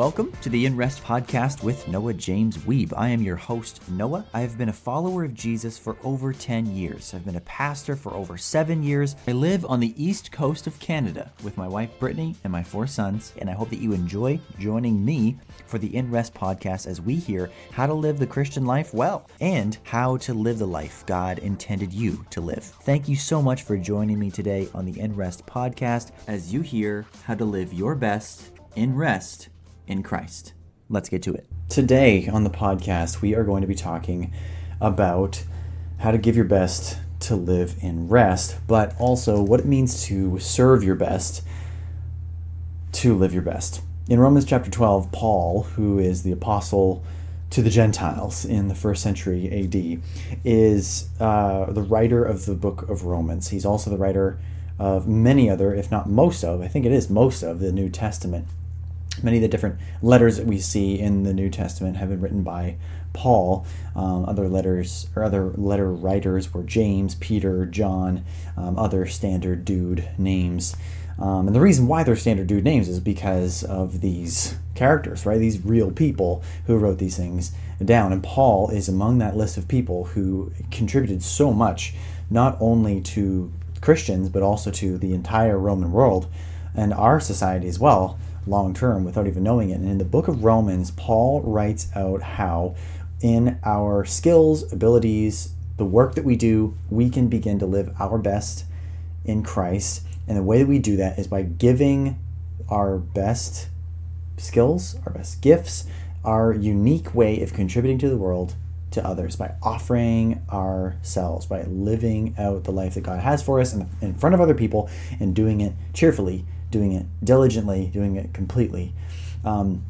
Welcome to the In Rest podcast with Noah James Weeb. I am your host, Noah. I have been a follower of Jesus for over 10 years. I've been a pastor for over seven years. I live on the east coast of Canada with my wife, Brittany, and my four sons, and I hope that you enjoy joining me for the In Rest podcast as we hear how to live the Christian life well and how to live the life God intended you to live. Thank you so much for joining me today on the In Rest podcast as you hear how to live your best in rest in Christ. Let's get to it. Today on the podcast, we are going to be talking about how to give your best to live in rest, but also what it means to serve your best to live your best. In Romans chapter 12, Paul, who is the apostle to the Gentiles in the first century AD, is uh, the writer of the book of Romans. He's also the writer of many other, if not most of, I think it is most of the New Testament many of the different letters that we see in the New Testament have been written by Paul. Um, other letters or other letter writers were James, Peter, John, um, other standard dude names. Um, and the reason why they're standard dude names is because of these characters, right? These real people who wrote these things down. And Paul is among that list of people who contributed so much, not only to Christians, but also to the entire Roman world and our society as well long term without even knowing it. And in the book of Romans, Paul writes out how, in our skills, abilities, the work that we do, we can begin to live our best in Christ. And the way that we do that is by giving our best skills, our best gifts, our unique way of contributing to the world to others by offering ourselves, by living out the life that God has for us in, in front of other people and doing it cheerfully doing it diligently, doing it completely. Um,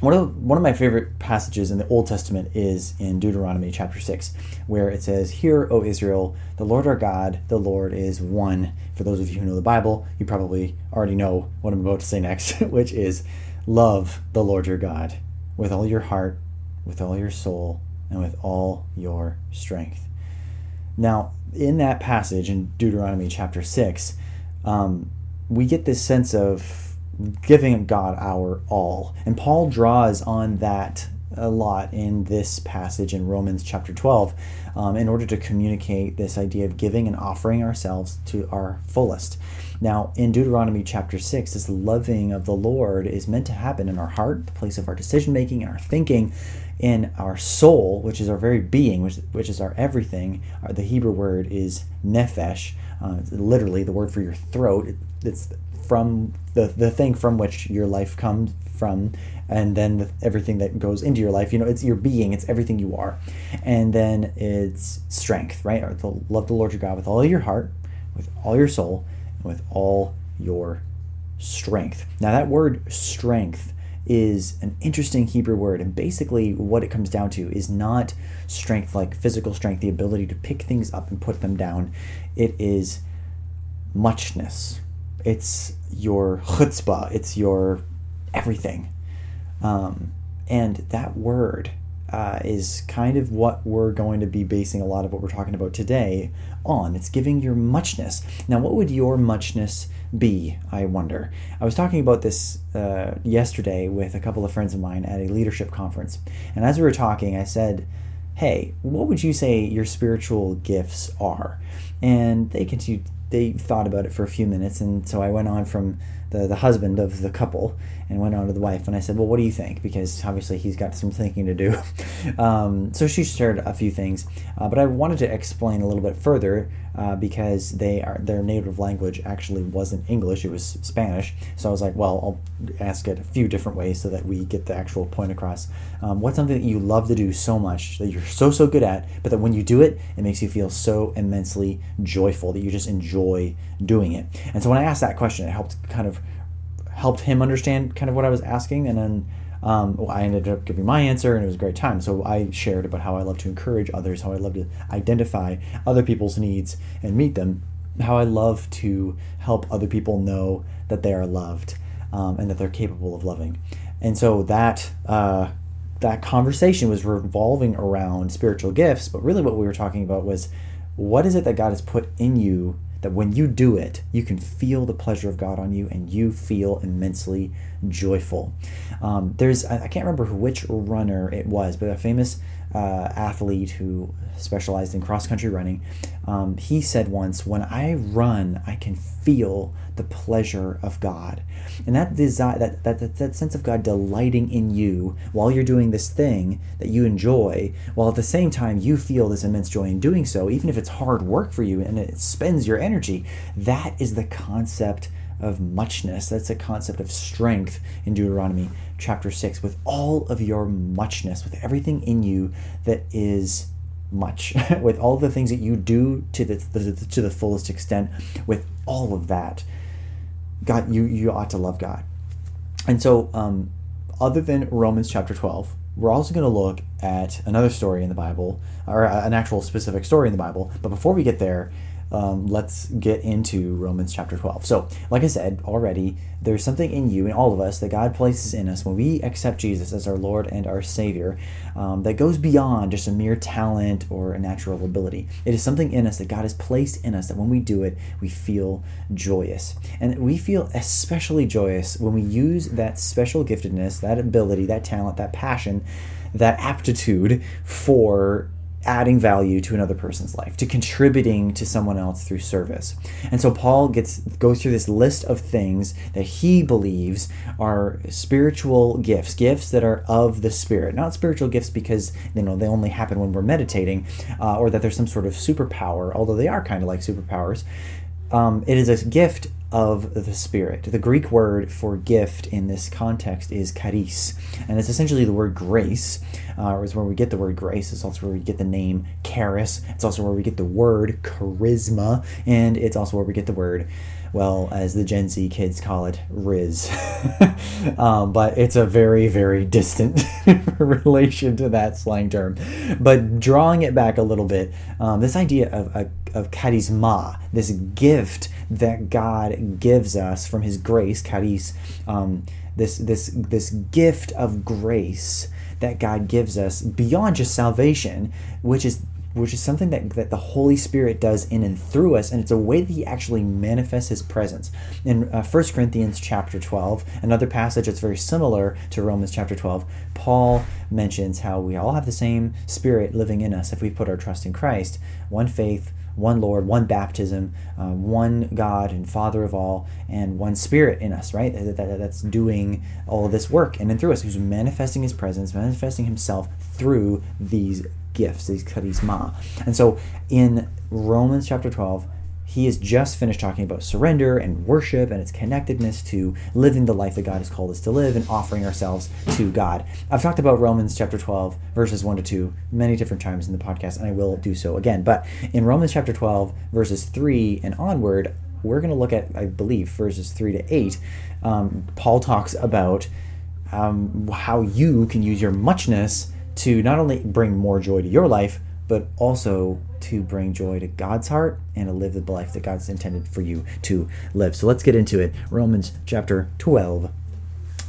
one of one of my favorite passages in the Old Testament is in Deuteronomy chapter six, where it says, "Hear, O Israel, the Lord our God, the Lord is one." For those of you who know the Bible, you probably already know what I'm about to say next, which is, "Love the Lord your God with all your heart, with all your soul, and with all your strength." Now, in that passage in Deuteronomy chapter six, um, we get this sense of giving God our all. And Paul draws on that a lot in this passage in Romans chapter 12 um, in order to communicate this idea of giving and offering ourselves to our fullest. Now, in Deuteronomy chapter 6, this loving of the Lord is meant to happen in our heart, the place of our decision making and our thinking, in our soul, which is our very being, which, which is our everything. The Hebrew word is nephesh. Uh, literally, the word for your throat. It, it's from the, the thing from which your life comes from and then the, everything that goes into your life you know it's your being it's everything you are. And then it's strength right? Or the, love the lord your god with all your heart with all your soul and with all your strength. Now that word strength is an interesting Hebrew word. And basically, what it comes down to is not strength like physical strength, the ability to pick things up and put them down. It is muchness. It's your chutzpah. It's your everything. Um, and that word uh, is kind of what we're going to be basing a lot of what we're talking about today on. It's giving your muchness. Now, what would your muchness be, I wonder? I was talking about this uh, yesterday with a couple of friends of mine at a leadership conference. And as we were talking, I said, Hey, what would you say your spiritual gifts are? And they continued, they thought about it for a few minutes. And so I went on from the, the husband of the couple and went on to the wife and I said, well, what do you think? Because obviously he's got some thinking to do. um, so she shared a few things, uh, but I wanted to explain a little bit further uh, because they are their native language actually wasn't English; it was Spanish. So I was like, well, I'll ask it a few different ways so that we get the actual point across. Um, what's something that you love to do so much that you're so so good at, but that when you do it, it makes you feel so immensely joyful that you just enjoy doing it. And so when I asked that question, it helped kind of helped him understand kind of what I was asking, and then um, well, I ended up giving my answer, and it was a great time. So I shared about how I love to encourage others, how I love to identify other people's needs and meet them, how I love to help other people know that they are loved um, and that they're capable of loving. And so that uh, that conversation was revolving around spiritual gifts, but really what we were talking about was what is it that God has put in you that when you do it, you can feel the pleasure of God on you and you feel immensely joyful. Um, there's, I can't remember which runner it was, but a famous uh, athlete who specialized in cross country running, um, he said once, When I run, I can feel the pleasure of God. And that desire, that, that, that, that sense of God delighting in you while you're doing this thing that you enjoy, while at the same time you feel this immense joy in doing so, even if it's hard work for you and it spends your energy, that is the concept of muchness. That's a concept of strength in Deuteronomy chapter 6 with all of your muchness, with everything in you that is much, with all the things that you do to the, the, to the fullest extent, with all of that. God, you, you ought to love God. And so, um, other than Romans chapter 12, we're also going to look at another story in the Bible, or an actual specific story in the Bible. But before we get there, um, let's get into Romans chapter 12. So, like I said already, there's something in you, in all of us, that God places in us when we accept Jesus as our Lord and our Savior um, that goes beyond just a mere talent or a natural ability. It is something in us that God has placed in us that when we do it, we feel joyous. And we feel especially joyous when we use that special giftedness, that ability, that talent, that passion, that aptitude for adding value to another person's life, to contributing to someone else through service. And so Paul gets goes through this list of things that he believes are spiritual gifts, gifts that are of the spirit, not spiritual gifts because you know they only happen when we're meditating, uh, or that there's some sort of superpower, although they are kind of like superpowers. Um, it is a gift of the Spirit. The Greek word for gift in this context is charis, and it's essentially the word grace, uh, is where we get the word grace. It's also where we get the name charis. It's also where we get the word charisma, and it's also where we get the word well, as the Gen Z kids call it, Rizz. um, but it's a very, very distant relation to that slang term. But drawing it back a little bit, um, this idea of, of, of charisma, this gift that God gives us from His grace, charis, um, this, this, this gift of grace that God gives us beyond just salvation, which is which is something that, that the Holy Spirit does in and through us, and it's a way that He actually manifests His presence. In uh, 1 Corinthians chapter 12, another passage that's very similar to Romans chapter 12, Paul mentions how we all have the same Spirit living in us if we put our trust in Christ, one faith, one Lord, one baptism, uh, one God and Father of all, and one Spirit in us, right? That, that, that's doing all this work and then through us, who's manifesting His presence, manifesting Himself through these gifts, these charisma. And so in Romans chapter 12, he has just finished talking about surrender and worship and its connectedness to living the life that God has called us to live and offering ourselves to God. I've talked about Romans chapter 12, verses 1 to 2, many different times in the podcast, and I will do so again. But in Romans chapter 12, verses 3 and onward, we're going to look at, I believe, verses 3 to 8. Um, Paul talks about um, how you can use your muchness to not only bring more joy to your life, but also to bring joy to God's heart and to live the life that God's intended for you to live. So let's get into it. Romans chapter 12.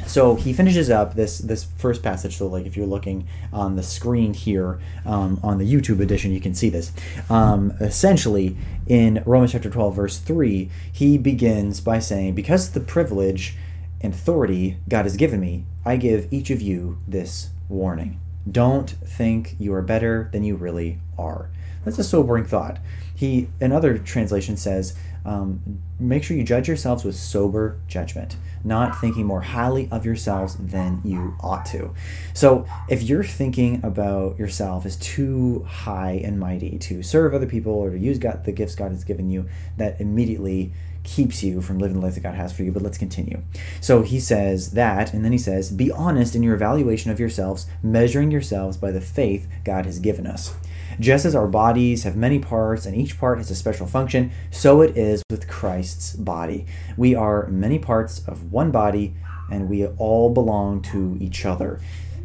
So he finishes up this this first passage. So like if you're looking on the screen here um, on the YouTube edition, you can see this. Um, essentially, in Romans chapter 12, verse 3, he begins by saying, "Because the privilege and authority God has given me, I give each of you this warning." Don't think you are better than you really are. That's a sobering thought. He, another translation says, um, make sure you judge yourselves with sober judgment, not thinking more highly of yourselves than you ought to. So, if you're thinking about yourself as too high and mighty to serve other people or to use God, the gifts God has given you, that immediately keeps you from living the life that God has for you. But let's continue. So he says that, and then he says, Be honest in your evaluation of yourselves, measuring yourselves by the faith God has given us. Just as our bodies have many parts and each part has a special function, so it is with Christ's body. We are many parts of one body, and we all belong to each other.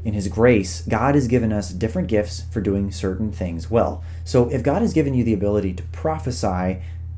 In His grace, God has given us different gifts for doing certain things well. So, if God has given you the ability to prophesy,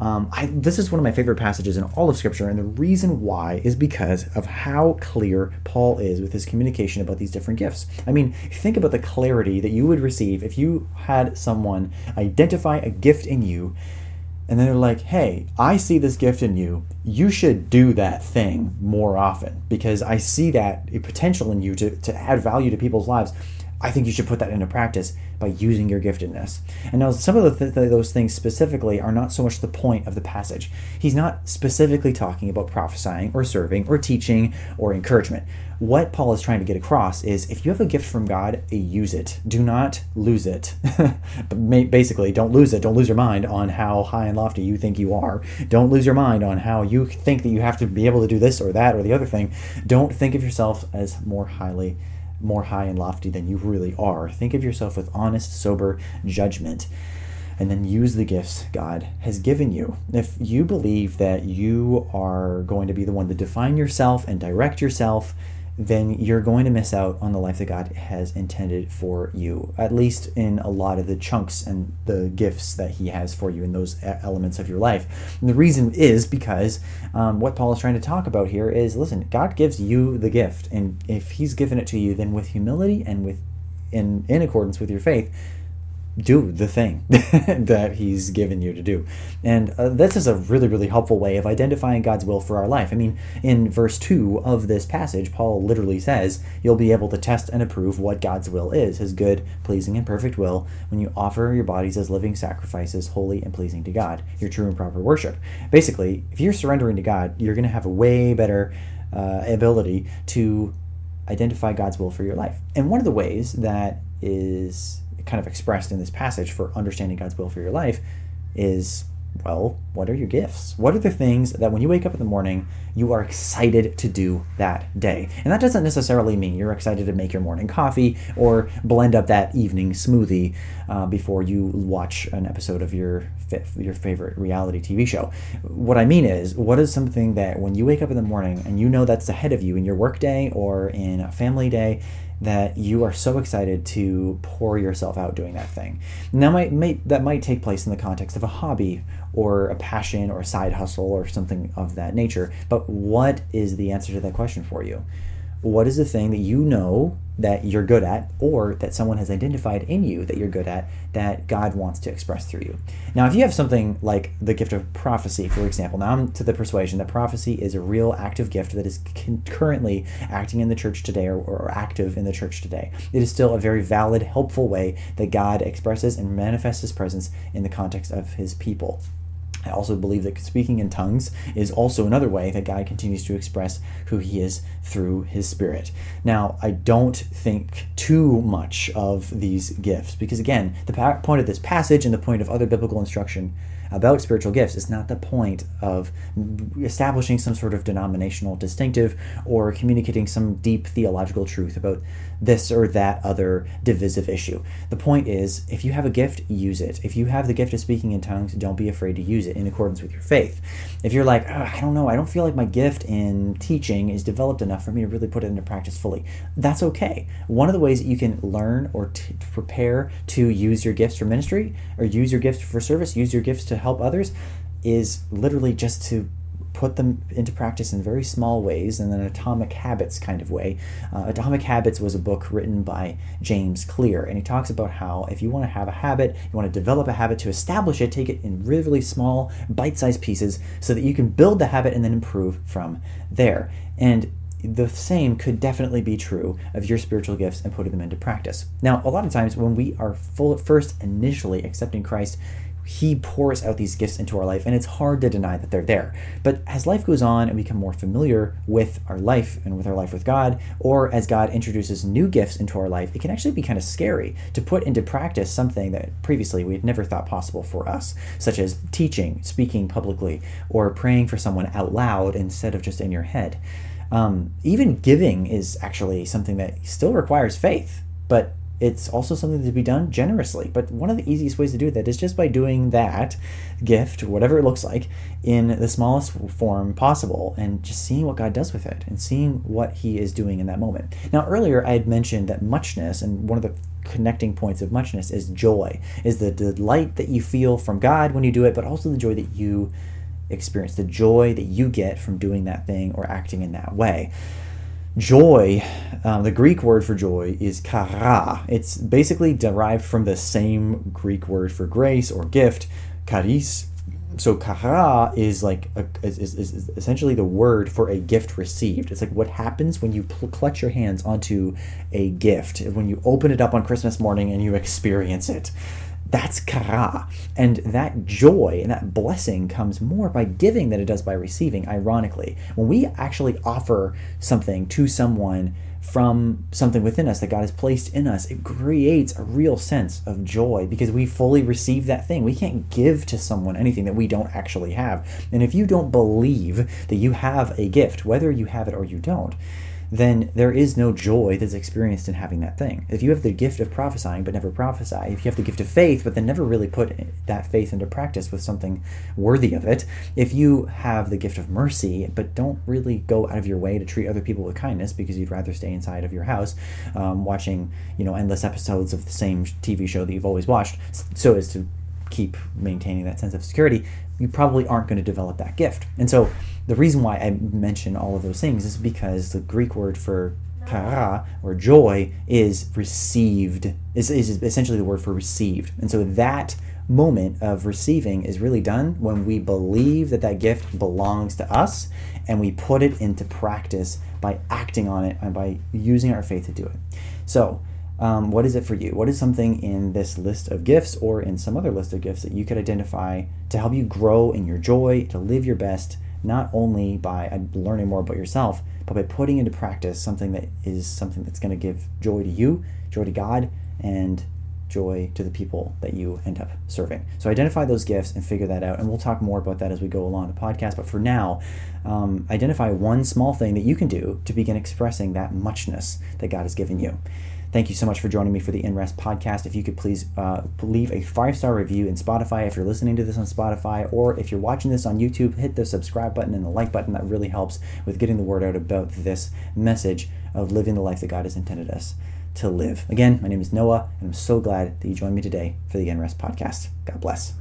Um, I, this is one of my favorite passages in all of Scripture, and the reason why is because of how clear Paul is with his communication about these different gifts. I mean, think about the clarity that you would receive if you had someone identify a gift in you and then they're like, hey, I see this gift in you. You should do that thing more often because I see that potential in you to, to add value to people's lives. I think you should put that into practice by using your giftedness. And now, some of th- those things specifically are not so much the point of the passage. He's not specifically talking about prophesying or serving or teaching or encouragement. What Paul is trying to get across is if you have a gift from God, use it. Do not lose it. Basically, don't lose it. Don't lose your mind on how high and lofty you think you are. Don't lose your mind on how you think that you have to be able to do this or that or the other thing. Don't think of yourself as more highly more high and lofty than you really are. Think of yourself with honest, sober judgment and then use the gifts God has given you. If you believe that you are going to be the one to define yourself and direct yourself, then you're going to miss out on the life that God has intended for you, at least in a lot of the chunks and the gifts that He has for you in those elements of your life. And the reason is because um, what Paul is trying to talk about here is listen, God gives you the gift, and if He's given it to you, then with humility and with in, in accordance with your faith, do the thing that he's given you to do. And uh, this is a really, really helpful way of identifying God's will for our life. I mean, in verse 2 of this passage, Paul literally says, You'll be able to test and approve what God's will is, his good, pleasing, and perfect will, when you offer your bodies as living sacrifices, holy and pleasing to God, your true and proper worship. Basically, if you're surrendering to God, you're going to have a way better uh, ability to identify God's will for your life. And one of the ways that is kind of expressed in this passage for understanding God's will for your life is well, what are your gifts? What are the things that when you wake up in the morning, you are excited to do that day? And that doesn't necessarily mean you're excited to make your morning coffee or blend up that evening smoothie uh, before you watch an episode of your your favorite reality TV show. What I mean is, what is something that when you wake up in the morning and you know that's ahead of you in your work day or in a family day, that you are so excited to pour yourself out doing that thing. That might, might that might take place in the context of a hobby or a passion or a side hustle or something of that nature. But what is the answer to that question for you? What is the thing that you know that you're good at or that someone has identified in you that you're good at that God wants to express through you. Now, if you have something like the gift of prophecy, for example, now I'm to the persuasion that prophecy is a real active gift that is currently acting in the church today or, or active in the church today. It is still a very valid, helpful way that God expresses and manifests his presence in the context of his people. I also believe that speaking in tongues is also another way that God continues to express who He is through His Spirit. Now, I don't think too much of these gifts because, again, the point of this passage and the point of other biblical instruction about spiritual gifts is not the point of establishing some sort of denominational distinctive or communicating some deep theological truth about this or that other divisive issue. The point is, if you have a gift, use it. If you have the gift of speaking in tongues, don't be afraid to use it in accordance with your faith. If you're like, I don't know, I don't feel like my gift in teaching is developed enough for me to really put it into practice fully, that's okay. One of the ways that you can learn or t- prepare to use your gifts for ministry or use your gifts for service, use your gifts to help others is literally just to put them into practice in very small ways in an atomic habits kind of way. Uh, atomic Habits was a book written by James Clear, and he talks about how if you want to have a habit, you want to develop a habit to establish it, take it in really, really small, bite sized pieces so that you can build the habit and then improve from there. And the same could definitely be true of your spiritual gifts and putting them into practice. Now, a lot of times when we are full, first initially accepting Christ, he pours out these gifts into our life, and it's hard to deny that they're there. But as life goes on and we become more familiar with our life and with our life with God, or as God introduces new gifts into our life, it can actually be kind of scary to put into practice something that previously we had never thought possible for us, such as teaching, speaking publicly, or praying for someone out loud instead of just in your head. Um, even giving is actually something that still requires faith, but it's also something to be done generously. But one of the easiest ways to do that is just by doing that gift, whatever it looks like, in the smallest form possible and just seeing what God does with it and seeing what He is doing in that moment. Now, earlier I had mentioned that muchness, and one of the connecting points of muchness is joy, is the delight that you feel from God when you do it, but also the joy that you experience, the joy that you get from doing that thing or acting in that way. Joy, um, the Greek word for joy is chara. It's basically derived from the same Greek word for grace or gift, charis. So chara is like a, is, is, is essentially the word for a gift received. It's like what happens when you pl- clutch your hands onto a gift, when you open it up on Christmas morning and you experience it. That's chara. And that joy and that blessing comes more by giving than it does by receiving, ironically. When we actually offer something to someone from something within us that God has placed in us, it creates a real sense of joy because we fully receive that thing. We can't give to someone anything that we don't actually have. And if you don't believe that you have a gift, whether you have it or you don't, then there is no joy that's experienced in having that thing. If you have the gift of prophesying but never prophesy, if you have the gift of faith but then never really put that faith into practice with something worthy of it, if you have the gift of mercy but don't really go out of your way to treat other people with kindness because you'd rather stay inside of your house um, watching you know endless episodes of the same TV show that you've always watched, so as to keep maintaining that sense of security, you probably aren't going to develop that gift. And so the reason why I mention all of those things is because the Greek word for chara or joy is received is, is essentially the word for received and so that moment of receiving is really done when we believe that that gift belongs to us and we put it into practice by acting on it and by using our faith to do it so um, what is it for you? What is something in this list of gifts or in some other list of gifts that you could identify to help you grow in your joy, to live your best, not only by uh, learning more about yourself, but by putting into practice something that is something that's going to give joy to you, joy to God, and joy to the people that you end up serving. So identify those gifts and figure that out. And we'll talk more about that as we go along the podcast. But for now, um, identify one small thing that you can do to begin expressing that muchness that God has given you. Thank you so much for joining me for the In Rest podcast. If you could please uh, leave a five star review in Spotify if you're listening to this on Spotify, or if you're watching this on YouTube, hit the subscribe button and the like button. That really helps with getting the word out about this message of living the life that God has intended us to live. Again, my name is Noah, and I'm so glad that you joined me today for the In Rest podcast. God bless.